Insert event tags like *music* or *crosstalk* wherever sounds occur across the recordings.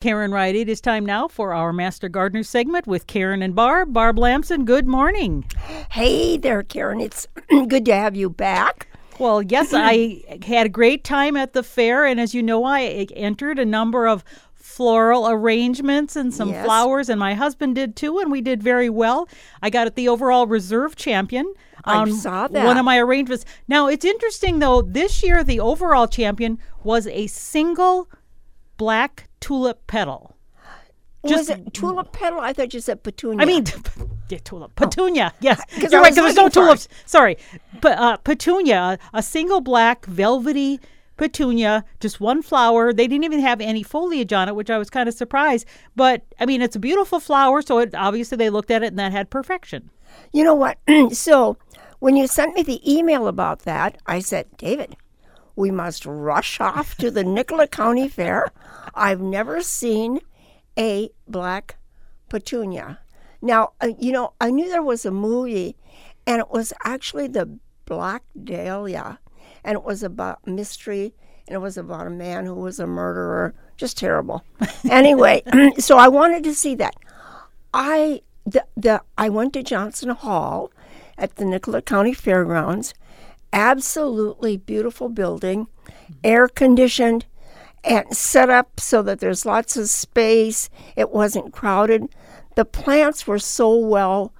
Karen Wright, it is time now for our Master Gardener segment with Karen and Barb. Barb Lamson, good morning. *gasps* Hey there, Karen. It's *clears throat* good to have you back. Well, yes, *clears throat* I had a great time at the fair, and as you know, I entered a number of floral arrangements and some Yes. flowers, and my husband did too, and we did very well. I got it the overall reserve champion. I saw One of my arrangements. Now, it's interesting though, this year the overall champion was a single black tulip petal. was it tulip petal? I thought you said petunia. I mean, *laughs* yeah, tulip, petunia. Yes, *laughs* 'Cause you're right. was Because there's no it. tulips. Sorry, but uh, petunia, a single black velvety petunia, just one flower. They didn't even have any foliage on it, which I was kind of surprised. But I mean, it's a beautiful flower, so it, obviously they looked at it and that had perfection. you know what? *clears throat* so when you sent me the email about that, I said, David, we must rush off to the Nicollet County Fair. I've never seen a black petunia. Now, uh, you know, I knew there was a movie, and it was actually the Black Dahlia, and it was about mystery, and it was about a man who was a murderer. Just terrible. *laughs* anyway, *clears throat* so I wanted to see that. I the, the I went to Johnson Hall at the Nicollet County Fairgrounds. Absolutely beautiful building, air conditioned, and set up so that there's lots of space. It wasn't crowded. The plants were so well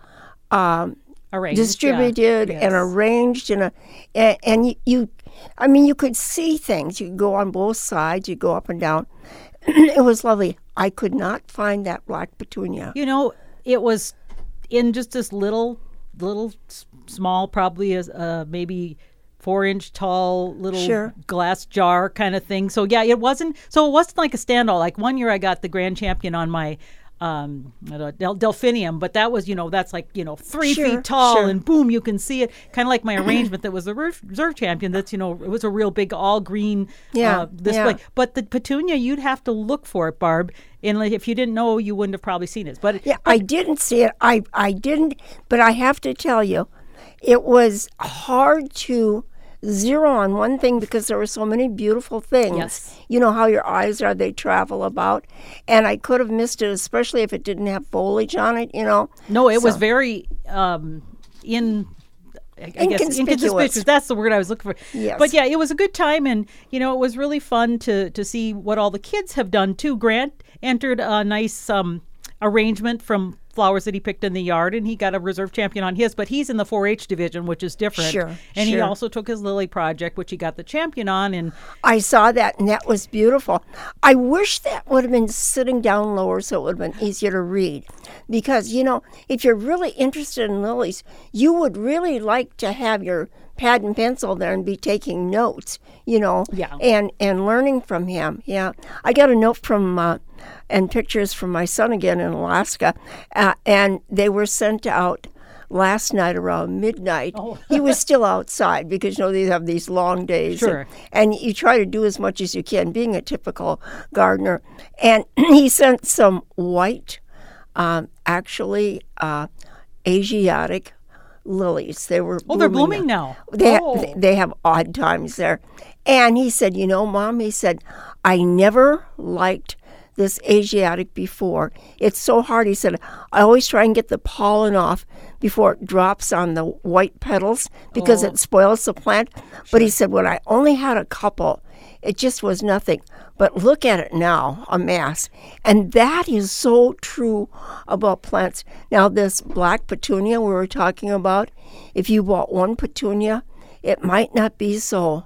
um, Arranged, yeah. distributed Yes. and arranged in a and, and you, you I mean you could see things. You could go on both sides, you go up and down. *clears throat* it was lovely. I could not find that black petunia. You know, it was in just this little, little small, probably as uh, maybe four inch tall little Sure. glass jar kind of thing. So yeah, it wasn't. So it wasn't like a standall. Like one year, I got the grand champion on my. Um, Del- delphinium, but that was, you know, that's like, you know, three Sure, feet tall sure. and boom, you can see it. Kind of like my arrangement that was the reserve reserve champion. That's, you know, it was a real big all green Yeah, uh, display. yeah. But the petunia, you'd have to look for it, Barb. And like, if you didn't know, you wouldn't have probably seen it. But Yeah, I didn't see it. I I didn't, but I have to tell you, it was hard to zero on one thing because there were so many beautiful things. Yes. You know how your eyes are; they travel about, and I could have missed it, especially if it didn't have foliage on it. You know. No, it was very um, in. I I guess Inconspicuous. inconspicuous. That's the word I was looking for. Yes. But yeah, it was a good time, and you know, it was really fun to to see what all the kids have done too. Grant entered a nice um, arrangement from flowers that he picked in the yard, and he got a reserve champion on his. But he's in the 4-H division, which is different. Sure, And he also took his lily project, which he got the champion on, and I saw that, and that was beautiful. I wish that would have been sitting down lower so it would have been easier to read. Because, you know, if you're really interested in lilies, you would really like to have your pad and pencil there and be taking notes, you know, Yeah. and, and learning from him. Yeah. I got a note from, uh, and pictures from my son again in Alaska, uh, and they were sent out last night around midnight. he was still outside because you know they have these long days. and- Sure. and you try to do as much as you can, being a typical gardener. And *clears throat* he sent some white, um, actually uh, Asiatic lilies. They were oh, they're blooming now. They oh. they, they have odd times there. And he said, you know, mom, he said, I never liked this Asiatic before. It's so hard. He said, I always try and get the pollen off before it drops on the white petals because oh. it spoils the plant. But he said, when I only had a couple, it just was nothing. But look at it now, a mass. And that is so true about plants. Now, this black petunia we were talking about, if you bought one petunia, it might not be so.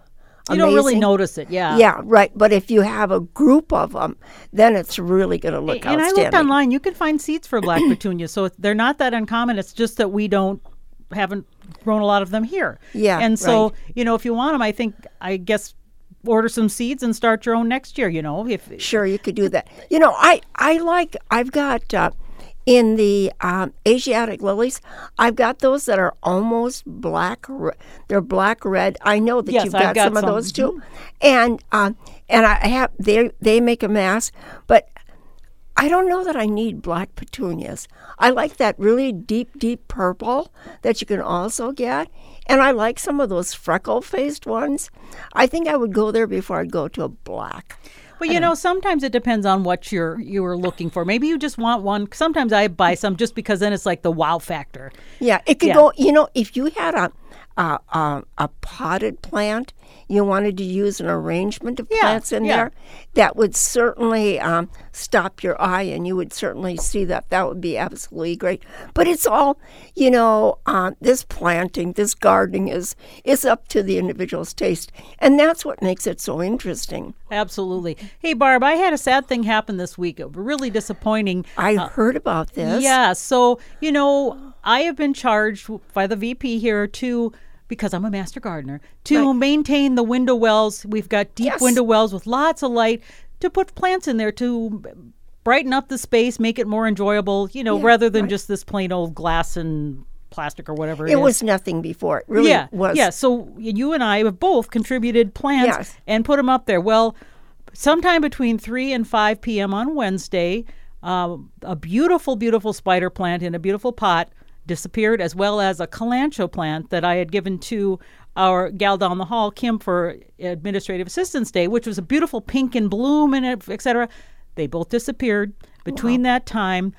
you don't really notice it, yeah. Yeah, right. But if you have a group of them, then it's really going to look and I outstanding. looked online. You can find seeds for black petunias, so they're not that uncommon. It's just that we don't haven't grown a lot of them here. Yeah, and so right. you know, if you want them, I think I guess order some seeds and start your own next year. You know, if Sure, you could do that. You know, I I like. I've got uh, in the um, Asiatic lilies. I've got those that are almost black. re- They're black red. I know that Yes, you've got, got some, some. of those too, and um, and I have they they make a mass, but. I don't know that I need black petunias. I like that really deep, deep purple that you can also get. And I like some of those freckle faced ones. I think I would go there before I'd go to a black. But you know, sometimes it depends on what you're you're looking for. Maybe you just want one. Sometimes I buy some just because then it's like the wow factor. Yeah, it could Yeah. go. You know, if you had a a, a a potted plant, you wanted to use an arrangement of Yeah, plants in yeah. there, that would certainly um, stop your eye, and you would certainly see that. That would be absolutely great. But it's all, you know, um, this planting, this gardening is is up to the individual's taste, and that's what makes it so interesting. Absolutely. Hey, Barb, I had a sad thing happen this week. It was Really disappointing. I heard about this. Yeah. So, you know, I have been charged by the VP here to, because I'm a master gardener, to Right. maintain the window wells. We've got deep Yes. window wells with lots of light to put plants in there to brighten up the space, make it more enjoyable, you know, Yeah, rather than right. just this plain old glass and plastic or whatever it was nothing before. It really yeah, was. Yeah, so you and I have both contributed plants Yes. and put them up there. Well, sometime between 3 and 5 p.m. on Wednesday, um, a beautiful, beautiful spider plant in a beautiful pot disappeared, as well as a kalanchoe plant that I had given to our gal down the hall, Kim, for Administrative Assistance Day, which was a beautiful pink and bloom and et cetera. They both disappeared between that time.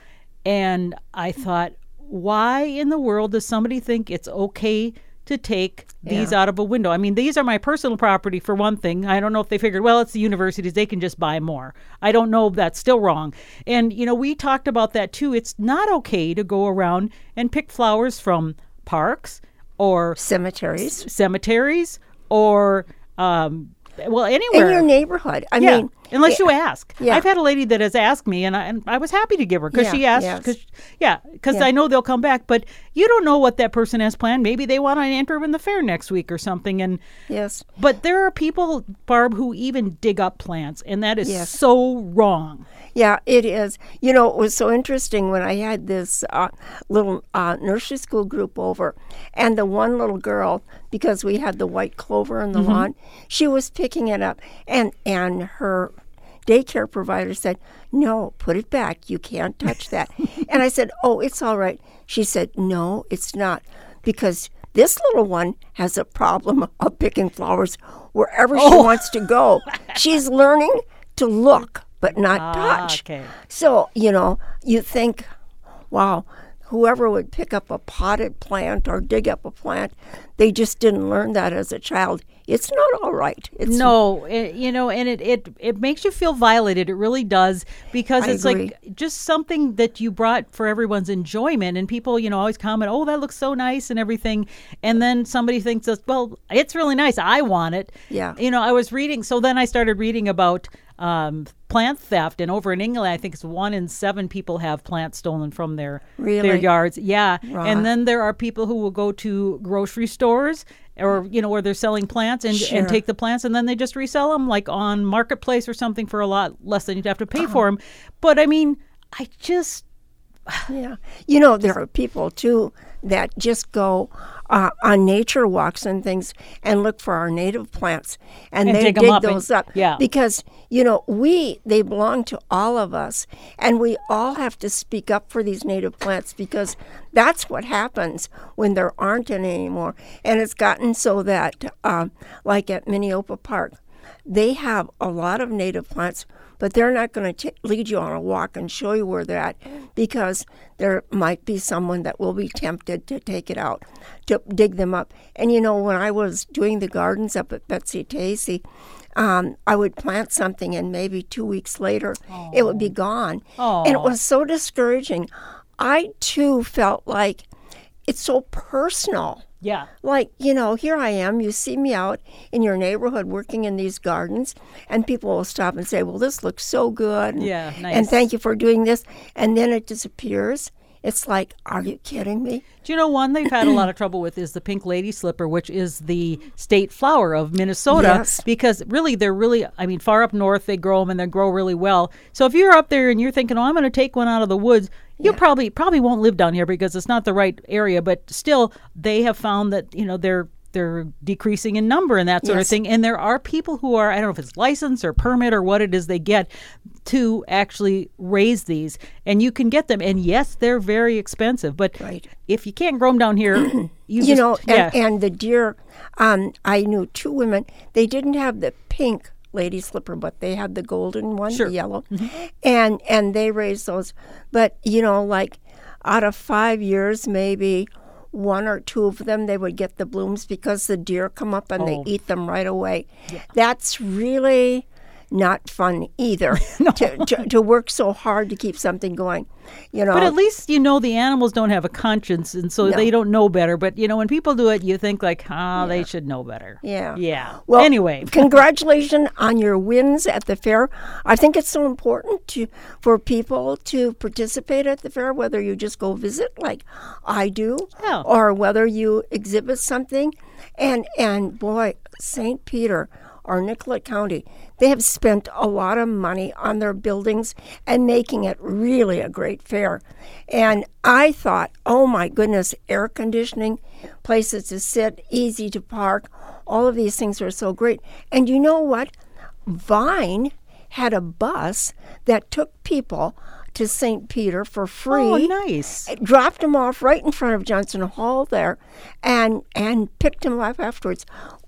And I thought, why in the world does somebody think it's okay to take these out of a window? I mean, these are my personal property for one thing. I don't know if they figured, well, it's the universities, they can just buy more. I don't know if that's still wrong. And, you know, we talked about that too. It's not okay to go around and pick flowers from parks or Cemeteries. cemeteries or, um, well, anywhere. In your neighborhood. I yeah, mean, unless eh, you ask. yeah. I've had a lady that has asked me, and I, and I was happy to give her because Yeah, she asked. yes. Cause, yeah, because Yeah. I know they'll come back. But you don't know what that person has planned. Maybe they want to enter in the fair next week or something. And Yes. but there are people, Barb, who even dig up plants, and that is Yes. so wrong. Yeah, it is. You know, it was so interesting when I had this uh, little uh, nursery school group over, and the one little girl, because we had the white clover in the Mm-hmm. lawn, she was picking it up, and and her daycare provider said, "No, put it back. You can't touch *laughs* that." and I said, "Oh, it's all right." She said, "No, it's not, because." This little one has a problem of picking flowers wherever Oh. she wants to go. *laughs* She's learning to look but not Ah, touch. okay. So, you know, you think, wow, whoever would pick up a potted plant or dig up a plant, they just didn't learn that as a child. It's not all right. It's No, it, you know, and it, it it makes you feel violated. It really does because I it's agree. like just something that you brought for everyone's enjoyment, and people, you know, always comment, "Oh, that looks so nice" and everything, and then somebody thinks, "Well, it's really nice. I want it." Yeah. You know, I was reading, so then I started reading about um, plant theft, and over in England, I think it's one in seven people have plants stolen from their their yards. Yeah, and then there are people who will go to grocery stores. Or you know where they're selling plants and, Sure. and take the plants and then they just resell them like on marketplace or something for a lot less than you'd have to pay for 'em. for them. But I mean, I just Yeah. You know, there are people too that just go uh, on nature walks and things and look for our native plants and, And they dig dig up and- those up. yeah. Because, you know, we, they belong to all of us and we all have to speak up for these native plants because that's what happens when there aren't any anymore. And it's gotten so that, um, like at Minneopa Park, they have a lot of native plants, but they're not going to lead you on a walk and show you where they're at because there might be someone that will be tempted to take it out, to dig them up. And you know, when I was doing the gardens up at Betsy Tacy, um, I would plant something, and maybe two weeks later, it would be gone. And it was so discouraging. I too felt like it's so personal. Yeah. Like, you know, here I am. You see me out in your neighborhood working in these gardens, and people will stop and say, Well, this looks so good. And, Yeah, And thank you for doing this. And then it disappears. It's like, Are you kidding me? Do you know one they've had a lot of trouble with is the pink lady slipper, which is the state flower of Minnesota. Yes. Because really, they're really, I mean, far up north they grow them and they grow really well. So if you're up there and you're thinking, oh, I'm going to take one out of the woods, you probably probably won't live down here because it's not the right area. But still, they have found that you know they're they're decreasing in number and that sort of thing. And there are people who are I don't know if it's license or permit or what it is they get to actually raise these, and you can get them. And yes, they're very expensive, but Right. if you can't grow them down here, *clears throat* you, You just, know, yeah. and, and the deer, um, I knew two women, they didn't have the pink lady slipper, but they had the golden one, Sure. the yellow, mm-hmm. and and they raised those. But you know, like out of five years, maybe one or two of them they would get the blooms because the deer come up and Oh. they eat them right away. That's really not fun either *laughs* to, to, to work so hard to keep something going. You know, But at least you know the animals don't have a conscience, and so No. they don't know better. But you know, when people do it, you think like, ah, they should know better. Yeah. Yeah. Well, anyway, *laughs* congratulations on your wins at the fair. I think it's so important to for people to participate at the fair, whether you just go visit like I do, Yeah. or whether you exhibit something. And and boy, St. Peter or Nicollet County, they have spent a lot of money on their buildings and making it really a great fair. And I thought, oh my goodness, air conditioning, places to sit, easy to park, all of these things are so great. And you know what? Vine had a bus that took people to St. Peter for free oh, nice. it dropped him off right in front of Johnson Hall there, and and picked him up afterwards.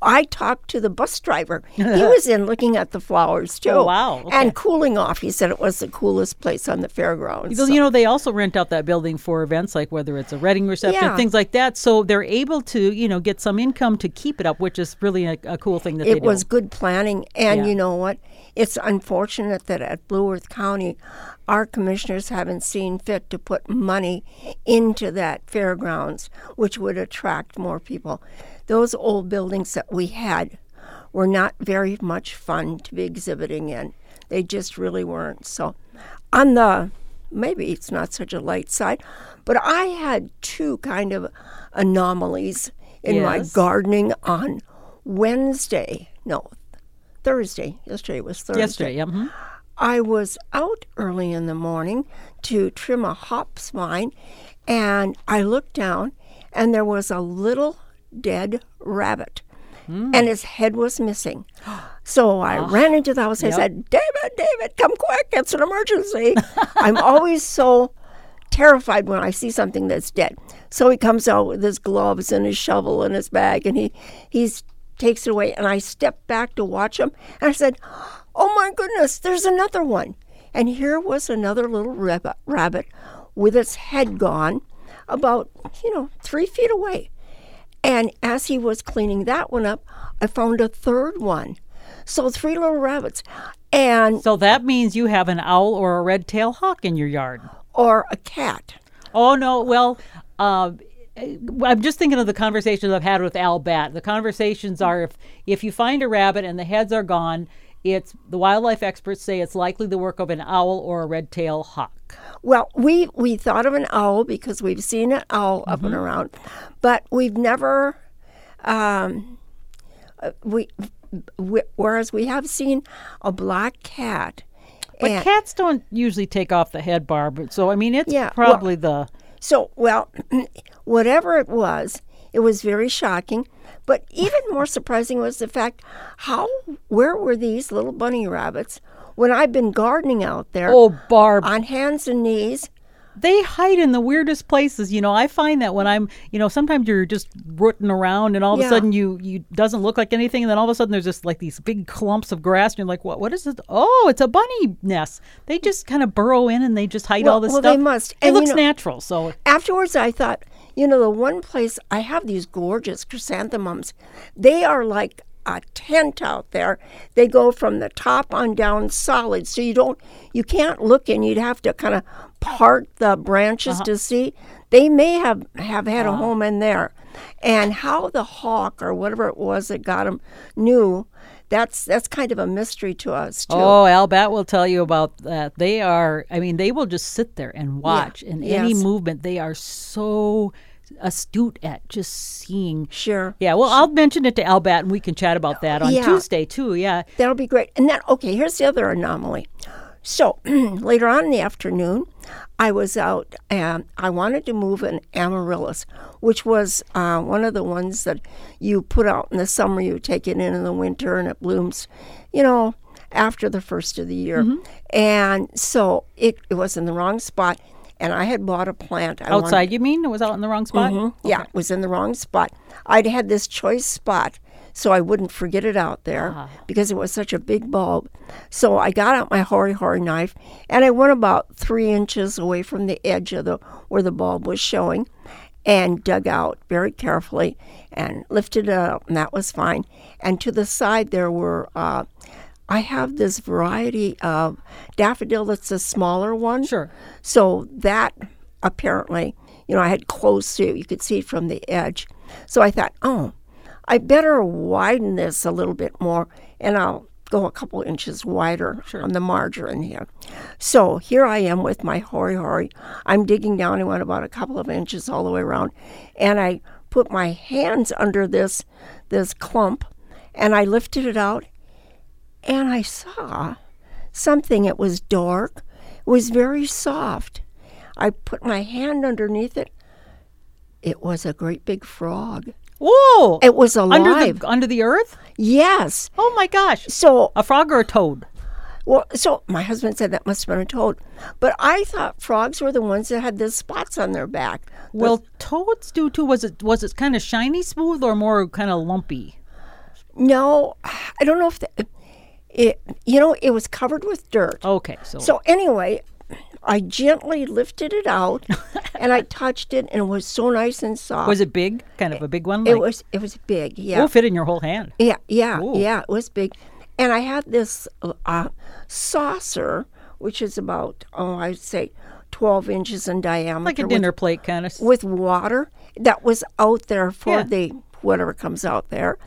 I talked to the bus driver. *laughs* he was in looking at the flowers oh, too. Oh, wow. Okay. And cooling off. He said it was the coolest place on the fairgrounds. Because you know they also rent out that building for events like whether it's a wedding reception, Yeah. things like that. So they're able to you know get some income to keep it up, which is really a, a cool thing that they it was good planning, and Yeah. you know what? It's unfortunate that at Blue Earth County, our commissioners haven't seen fit to put money into that fairgrounds, which would attract more people. Those old buildings that we had were not very much fun to be exhibiting in. They just really weren't. So, on the maybe it's not such a light side, but I had two kind of anomalies in my gardening on Wednesday. No, Thursday. Yesterday was Thursday. yesterday. Yeah. mhm. I was out early in the morning to trim a hops vine, and I looked down, and there was a little dead rabbit, hmm. and his head was missing. *gasps* So I ah. ran into the house. I said, "David, David, come quick! It's an emergency!" *laughs* I'm always so terrified when I see something that's dead. So he comes out with his gloves and his shovel and his bag, and he he's takes it away. And I stepped back to watch him, and I said, "Oh my goodness, there's another one!" And here was another little rabbit, rabbit with its head gone, about you know three feet away. And as he was cleaning that one up, I found a third one. So three little rabbits, and So that means you have an owl or a red-tailed hawk in your yard. or a cat. Oh no, well, uh, I'm just thinking of the conversations I've had with Al Batt. The conversations are if if you find a rabbit and the heads are gone, it's the wildlife experts say it's likely the work of an owl or a red-tailed hawk. Well, we we thought of an owl because we've seen an owl up and around, but we've never. Um, uh, we, we whereas we have seen a black cat. But and- cats don't usually take off the head bar, but so I mean it's Yeah, well- probably the So, well, *clears throat* whatever it was, it was very shocking. But even more surprising was the fact how, where were these little bunny rabbits when I've been gardening out there oh Barb. on hands and knees? they hide in the weirdest places. You know, I find that when I'm, you know, sometimes you're just rooting around and all of Yeah. a sudden you you doesn't look like anything, and then all of a sudden there's just like these big clumps of grass, and you're like, what? What is it? Oh, it's a bunny nest. They just kind of burrow in and they just hide Well- all this well, stuff. they must. It And, you looks know- natural. So Afterwards, I thought, you know, the one place I have these gorgeous chrysanthemums, they are like a tent out there. They go from the top on down solid, so you don't, you can't look in. You'd have to kind of part the branches uh-huh. to see. They may have have had a oh. home in there, and how the hawk or whatever it was that got them knew. That's that's kind of a mystery to us too. Oh, Al Batt will tell you about that. They are, I mean, they will just sit there and watch, and any movement, they are so astute at just seeing. Sure. Yeah, well, I'll mention it to Al Batt, and we can chat about that on Yeah. Tuesday too. Yeah, That'll be great. And then, okay, here's the other anomaly. So *clears throat* later on in the afternoon, I was out and I wanted to move an amaryllis, which was uh, one of the ones that you put out in the summer, you take it in in the winter, and it blooms, you know, after the first of the year. And so it, it was in the wrong spot. And I had bought a plant. I wanted- outside. You mean it was out in the wrong spot? yeah, it was in the wrong spot. I'd had this choice spot so I wouldn't forget it out there because it was such a big bulb. So I got out my hori hori knife and I went about three inches away from the edge of the where the bulb was showing and dug out very carefully and lifted it up, and that was fine. And to the side there were. Uh, I have this variety of daffodil that's a smaller one. Sure. So that apparently, you know, I had close to, you could see it from the edge. So I thought, oh, I better widen this a little bit more and I'll go a couple inches wider on the margarine here. So here I am with my hori hori. I'm digging down. I went about a couple of inches all the way around. And I put my hands under this this clump and I lifted it out and I saw something. It was dark, it was very soft. I put my hand underneath it. It was a great big frog. Whoa! It was under alive. the under the earth. yes. Oh my gosh! So, A frog or a toad? well, so my husband said that must have been a toad, but I thought frogs were the ones that had the spots on their back. Well, toads do too. Was it was it kind of shiny smooth or more kind of lumpy? no, I don't know if the, it. You know, it was covered with dirt. Okay, so, So anyway, I gently lifted it out, *laughs* and I touched it, and it was so nice and soft. was it big? Kind of a big one. It was. It was big. Yeah. Will fit in your whole hand. Yeah, yeah, Ooh. yeah. It was big, and I had this uh, saucer, which is about oh, I'd say twelve inches in diameter, Like a with- dinner plate kind of. with, water that was out there for Yeah. the whatever comes out there,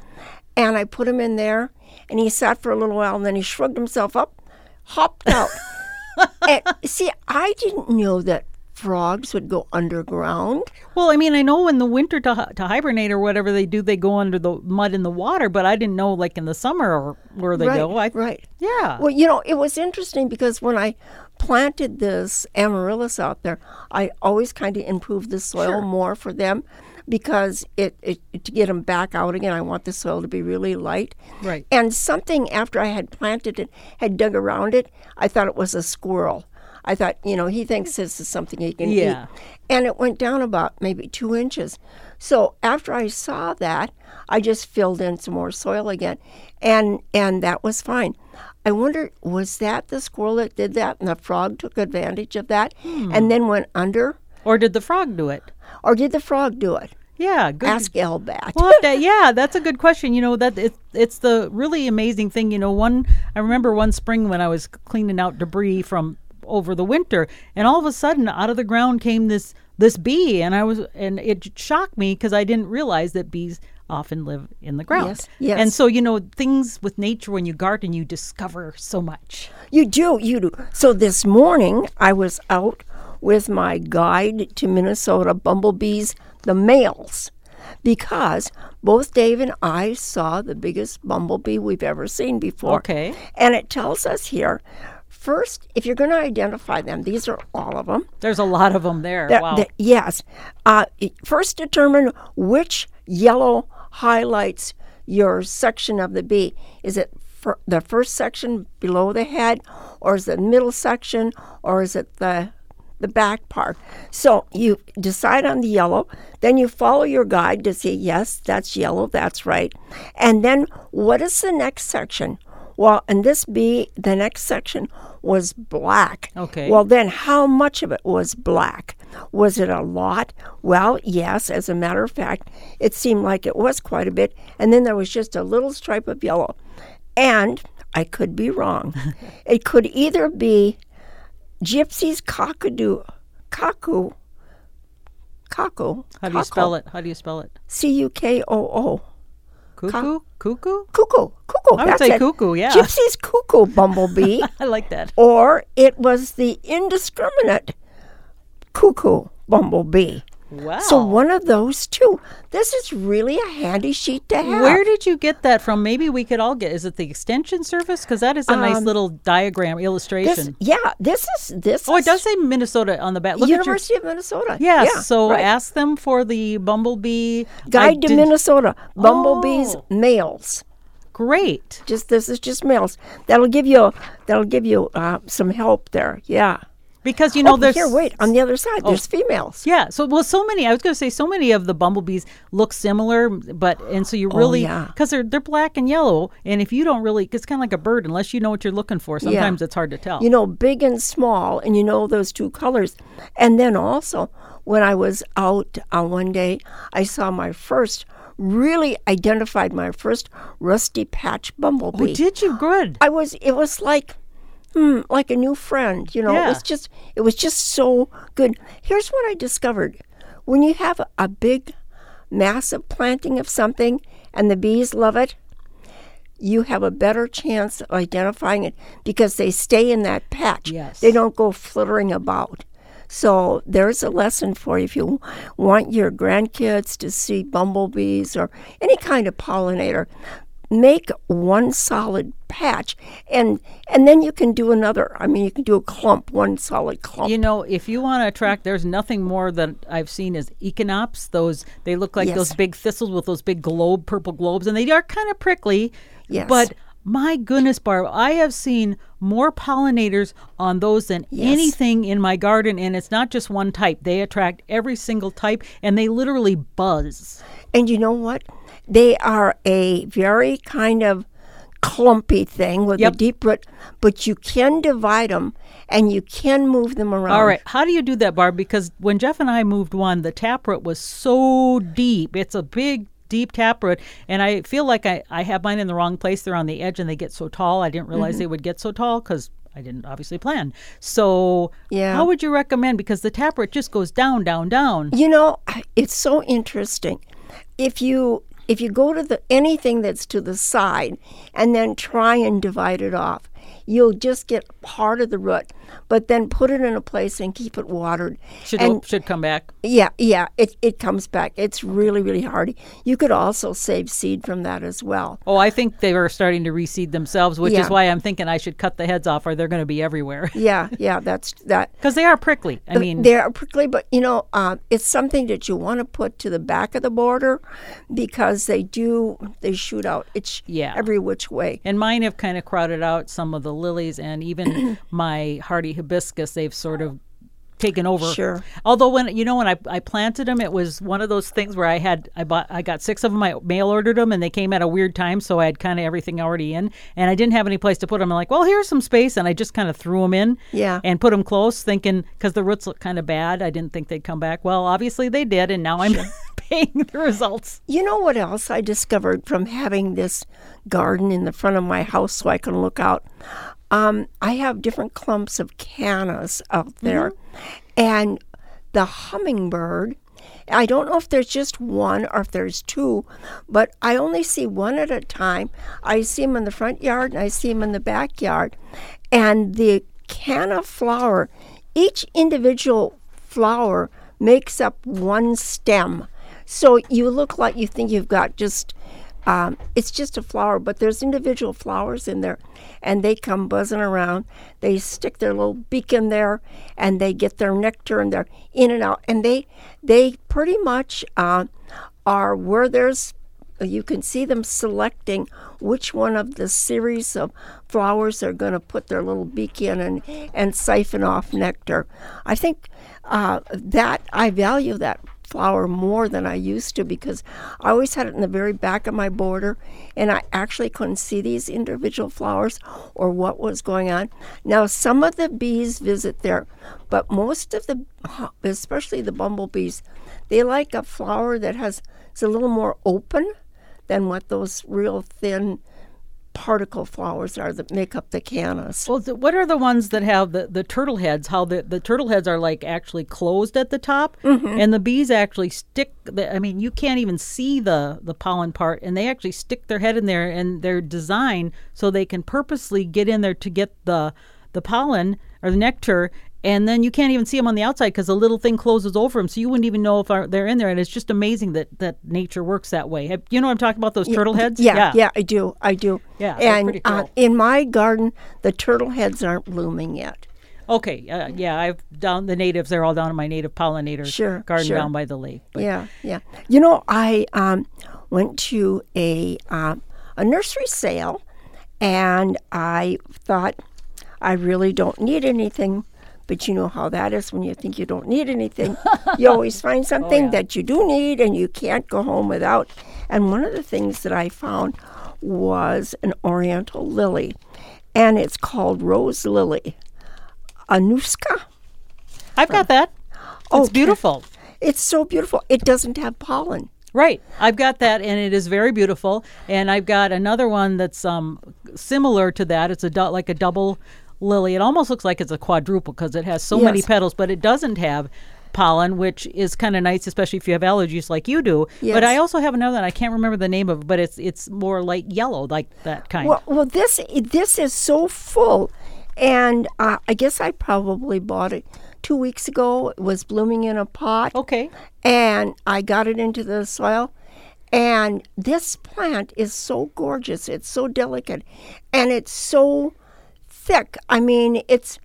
and I put them in there, and he sat for a little while, and then he shrugged himself up, hopped out. *laughs* and see, I didn't know that frogs would go underground. Well, I mean, I know in the winter to to hibernate or whatever they do, they go under the mud in the water. But I didn't know, like in the summer, or where they right, go. I, right. Yeah. Well, you know, it was interesting because when I planted this amaryllis out there, I always kind of improved the soil more for them because it, it to get them back out again. I want the soil to be really light. Right. And something after I had planted it had dug around it. I thought it was a squirrel. I thought, you know, he thinks this is something he can Yeah. eat. And it went down about maybe two inches. So after I saw that, I just filled in some more soil again, and and that was fine. I wonder, was that the squirrel that did that, and the frog took advantage of that, Hmm. and then went under, Or did the frog do it? or did the frog do it? Yeah. Good. Ask Al Batt. *laughs* Well, that, yeah, that's a good question. You know that it's it's the really amazing thing. You know, one I remember one spring when I was cleaning out debris from over the winter, and all of a sudden, out of the ground came this this bee, and I was and it shocked me because I didn't realize that bees often live in the ground. Yes, yes. And so you know things with nature when you garden, you discover so much. You do, you do. So this morning I was out with my guide to Minnesota bumblebees, the males, because both Dave and I saw the biggest bumblebee we've ever seen before. Okay. And it tells us here first, if you're going to identify them, these are all of them. There's a lot of them there. That- wow. that- yes. Uh, first, determine which yellow highlights your section of the bee. Is it the first section below the head, or is it the middle section, or is it the the back part? So you decide on the yellow. Then you follow your guide to see yes, that's yellow, that's right. And then what is the next section? Well, in this bee, the next section was black. Okay. Well, then how much of it was black? Was it a lot? Well, yes, as a matter of fact, it seemed like it was quite a bit. And then there was just a little stripe of yellow. And I could be wrong. *laughs* it could either be Gypsy's cockadoo, cuckoo, cuckoo. How do you spell it? How do you spell it? C U K O O. Cuckoo? Cuckoo? Cuckoo, cuckoo. I would that's say it. cuckoo, yeah. Gypsy's cuckoo bumblebee. *laughs* I like that. or it was the indiscriminate cuckoo bumblebee. Wow. So one of those two. This is really a handy sheet to have. Where did you get that from? Maybe we could all get. Is it the extension service? Because that is a nice Um, little diagram this, illustration. yeah, this is this. oh, it does say Minnesota on the back. Look University of Minnesota. Yes. Yeah, so right. ask them for the bumblebee Guide to Minnesota. Bumblebees Oh. males. Great. Just this is just males. That'll give you that'll give you uh, some help there. Yeah. Because you know oh, there's here, wait. On the other side, there's females. Yeah. So well, so many. I was going to say so many of the bumblebees look similar, but and so you really yeah. because they're they're black and yellow, and if you don't really, it's kind of like a bird. Unless you know what you're looking for, sometimes it's hard to tell. You know, big and small, and you know those two colors. And then also, when I was out uh, one day, I saw my first, really identified my first rusty patch bumblebee. oh, did you good? I was. It was like, hmm, like a new friend. You know, Yeah. it was just. It was just so good. Here's what I discovered: when you have a, big, massive planting of something, and the bees love it, you have a better chance of identifying it because they stay in that patch. Yes. They don't go flittering about. So there's a lesson for you if you want your grandkids to see bumblebees or any kind of pollinator. Make one solid patch, and and then you can do another. I mean, you can do a clump, one solid clump. You know, if you want to attract, there's nothing more that I've seen is echinops. Those they look like Yes. those big thistles with those big globe, purple globes, and they are kind of prickly. Yes. But my goodness, Barb, I have seen more pollinators on those than Yes. anything in my garden, and it's not just one type. They attract every single type, and they literally buzz. And you know what? They are a very kind of clumpy thing with Yep. a deep root, but you can divide them and you can move them around. All right, how do you do that, Barb? Because when Jeff and I moved one, the taproot was so deep. It's a big, deep taproot, and I feel like I, I have mine in the wrong place. They're on the edge, and they get so tall. I didn't realize Mm-hmm. they would get so tall because I didn't obviously plan. So, Yeah. how would you recommend? Because the taproot just goes down, down, down. You know, it's so interesting. If you if you go to the anything that's to the side and then try and divide it off, you'll just get part of the root. But then put it in a place and keep it watered. Should and should come back. yeah, yeah, it, it comes back. It's really, really hardy. You could also save seed from that as well. Oh, I think they are starting to reseed themselves, which Yeah. is why I'm thinking I should cut the heads off, or they're going to be everywhere. *laughs* Yeah, yeah, that's that. Because they are prickly. I mean, they're prickly, but you know, uh, it's something that you want to put to the back of the border because they do they shoot out. It's Yeah. every which way. And mine have kind of crowded out some of the lilies and even *clears throat* my hardy hibiscus. They've sort of taken over. Sure. Although when you know when I, I planted them, it was one of those things where I had I bought I got six of them. I mail ordered them and they came at a weird time, so I had kind of everything already in, and I didn't have any place to put them. I'm like, well, here's some space, and I just kind of threw them in. Yeah. And put them close, thinking because the roots look kind of bad. I didn't think they'd come back. Well, obviously they did, and now I'm paying the results. You know what else I discovered from having this garden in the front of my house so I can look out? Um, I have different clumps of cannas out there, and the hummingbird. I don't know if there's just one or if there's two, but I only see one at a time. I see them in the front yard and I see them in the backyard. And the canna flower, each individual flower makes up one stem. So you look like you think you've got just, um, it's just a flower, but there's individual flowers in there. And they come buzzing around. They stick their little beak in there and they get their nectar and they're in and out. And they, they pretty much uh, are where there's you can see them selecting which one of the series of flowers they're going to put their little beak in and, and siphon off nectar. I think uh, that I value that flower more than I used to because I always had it in the very back of my border and I actually couldn't see these individual flowers or what was going on. Now, some of the bees visit there, but most of the, *laughs* especially the bumblebees, they like a flower that has is a little more open than what those real thin particle flowers are that make up the cannas. Well, th- what are the ones that have the, the turtle heads? How the, the turtle heads are like actually closed at the top, mm-hmm. and the bees actually stick. The, I mean, you can't even see the the pollen part, and they actually stick their head in there, and they're designed so they can purposely get in there to get the the pollen or the nectar. And then you can't even see them on the outside because the little thing closes over them, so you wouldn't even know if they're in there. And it's just amazing that, that nature works that way. You know what I'm talking about? Those turtle heads? Yeah, yeah, I do. I do. Yeah, and pretty uh, in my garden, the turtle heads aren't blooming yet. Okay, uh, yeah, I've down the natives. They're all down in my native pollinator Sure, garden sure. down by the lake. But Yeah, yeah. You know, I um, went to a um, a nursery sale, and I thought I really don't need anything But you know how that is when you think you don't need anything. *laughs* you always find something yeah. that you do need and you can't go home without. And one of the things that I found was an oriental lily, and it's called rose lily. Anuska. I've got that. It's Okay. beautiful. It's so beautiful. It doesn't have pollen. Right. I've got that, and it is very beautiful. And I've got another one that's um, similar to that. It's a du- like a double lily. It almost looks like it's a quadruple because it has so many petals, but it doesn't have pollen, which is kind of nice, especially if you have allergies like you do. But I also have another one. I can't remember the name of it, but it's it's more like yellow, like that kind. Well, well, this this is so full, and uh, I guess I probably bought it two weeks ago. It was blooming in a pot, okay. and I got it into the soil. And this plant is so gorgeous. It's so delicate, and it's so thick. I mean, it's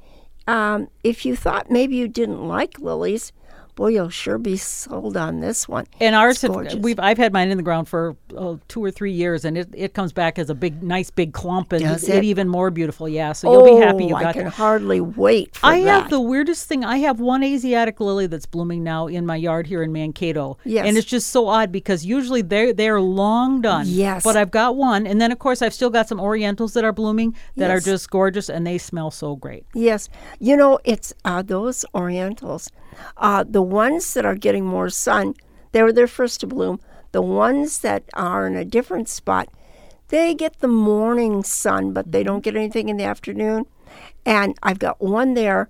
um, if you thought maybe you didn't like lilies, boy, you'll sure be sold on this one. And ours, It's have, we've I've had mine in the ground for uh, two or three years, and it, it comes back as a big, nice big clump, and Does it? it? even more beautiful. Yeah, so you'll be happy you got it. Oh, I can that. hardly wait for I that. have the weirdest thing. I have one Asiatic lily that's blooming now in my yard here in Mankato. Yes. And it's just so odd because usually they're they're long done. Yes. But I've got one. And then of course I've still got some Orientals that are blooming that are just gorgeous and they smell so great. Yes, you know it's uh, those Orientals, uh, the ones that are getting more sun. They were their first to bloom. The ones that are in a different spot, they get the morning sun, but they don't get anything in the afternoon. And I've got one there,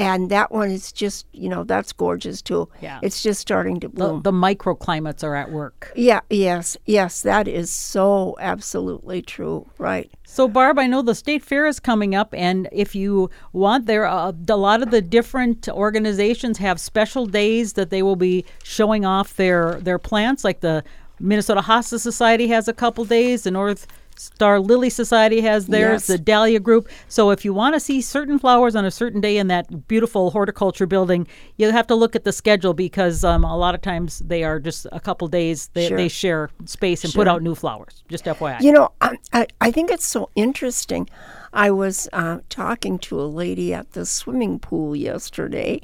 and that one is just you know that's gorgeous too. Yeah. it's just starting to The, bloom. the microclimates are at work. yeah, yes, yes, that is so absolutely true. Right. So, Barb, I know the state fair is coming up, and if you want, there uh, a lot of the different organizations have special days that they will be showing off their their plants. Like the Minnesota Hosta Society has a couple days, the North Star Lily Society has theirs, Yes. the Dahlia Group. So, if you want to see certain flowers on a certain day in that beautiful horticulture building, you'll have to look at the schedule because um, a lot of times they are just a couple days. They, Sure. they share space and put out new flowers. Just FYI. You know, I, I, I think it's so interesting. I was uh, talking to a lady at the swimming pool yesterday,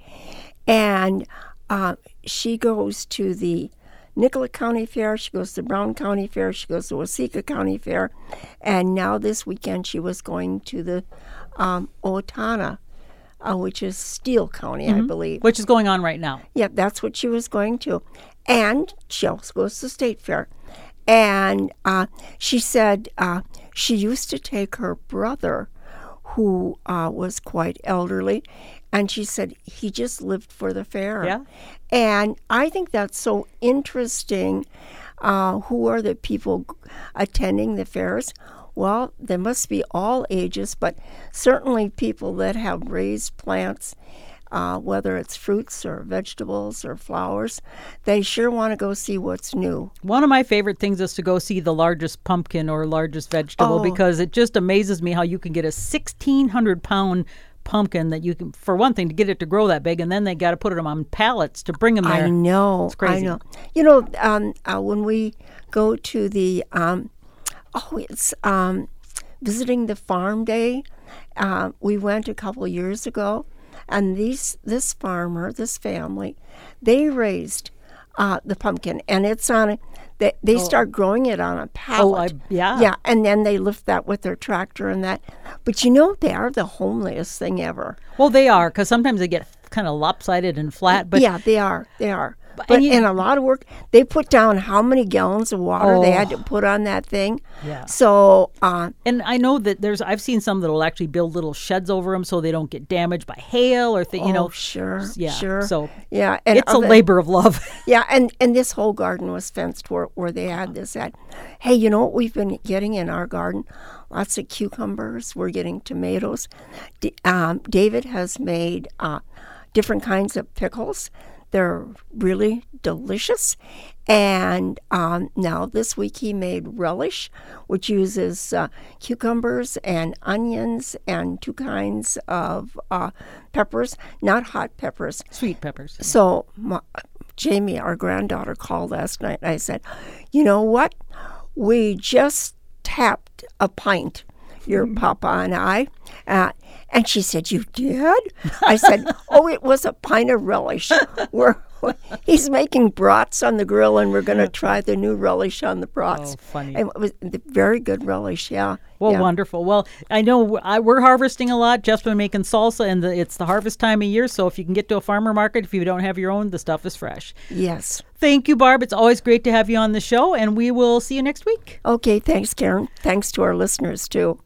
and uh, she goes to the Nicollet County Fair, she goes to Brown County Fair, she goes to Waseca County Fair, and now this weekend she was going to the um, Owatonna, uh, which is Steele County, I believe. Which is going on right now. Yep, that's what she was going to. And she also goes to State Fair. And uh, she said uh, she used to take her brother, who uh, was quite elderly, and she said he just lived for the fair. Yeah. And I think that's so interesting. Uh, who are the people attending the fairs? Well, there must be all ages, but certainly people that have raised plants, uh, whether it's fruits or vegetables or flowers, they sure want to go see what's new. One of my favorite things is to go see the largest pumpkin or largest vegetable Oh. because it just amazes me how you can get a 1,600 pound pumpkin that you can, for one thing, to get it to grow that big, and then they got to put them on pallets to bring them there. I know. crazy. I know. You know, um, uh, when we go to the, um, oh, it's um, visiting the farm day. Uh, we went a couple years ago, and these this farmer, this family, they raised uh, the pumpkin, and it's on a. They, they start growing it on a pallet. Oh, I- yeah. Yeah, and then they lift that with their tractor and that. But you know, they are the homeliest thing ever. Well, they are because sometimes they get kind of lopsided and flat. But yeah, they are. They are. But, and you- and a lot of work. They put down how many gallons of water they had to put on that thing. Oh. Yeah. So, uh, and I know that there's I've seen some that will actually build little sheds over them so they don't get damaged by hail or th- you know. oh, sure, yeah, sure. so yeah, and It's a labor of love. *laughs* Yeah, and and this whole garden was fenced where where they had this at. Hey, you know what we've been getting in our garden? Lots of cucumbers. We're getting tomatoes. D- um, David has made uh, different kinds of pickles. They're really delicious. And um, now this week he made relish, which uses uh, cucumbers and onions and two kinds of uh, peppers, not hot peppers, Sweet peppers. so my, Jamie, our granddaughter, called last night. And I said, "You know what? We just tapped a pint your papa and I. Uh, and she said, You did? I said, *laughs* Oh, it was a pint of relish. We're, he's making brats on the grill, and we're going *laughs* to try the new relish on the brats. Oh, funny. And it was very good relish, yeah. Well, yeah. wonderful. Well, I know I, we're harvesting a lot. Jeff's been making salsa, and the, it's the harvest time of year. So if you can get to a farmer market, if you don't have your own, the stuff is fresh. Yes. Thank you, Barb. It's always great to have you on the show, and we will see you next week. Okay, thanks, Karen. Thanks to our listeners, too.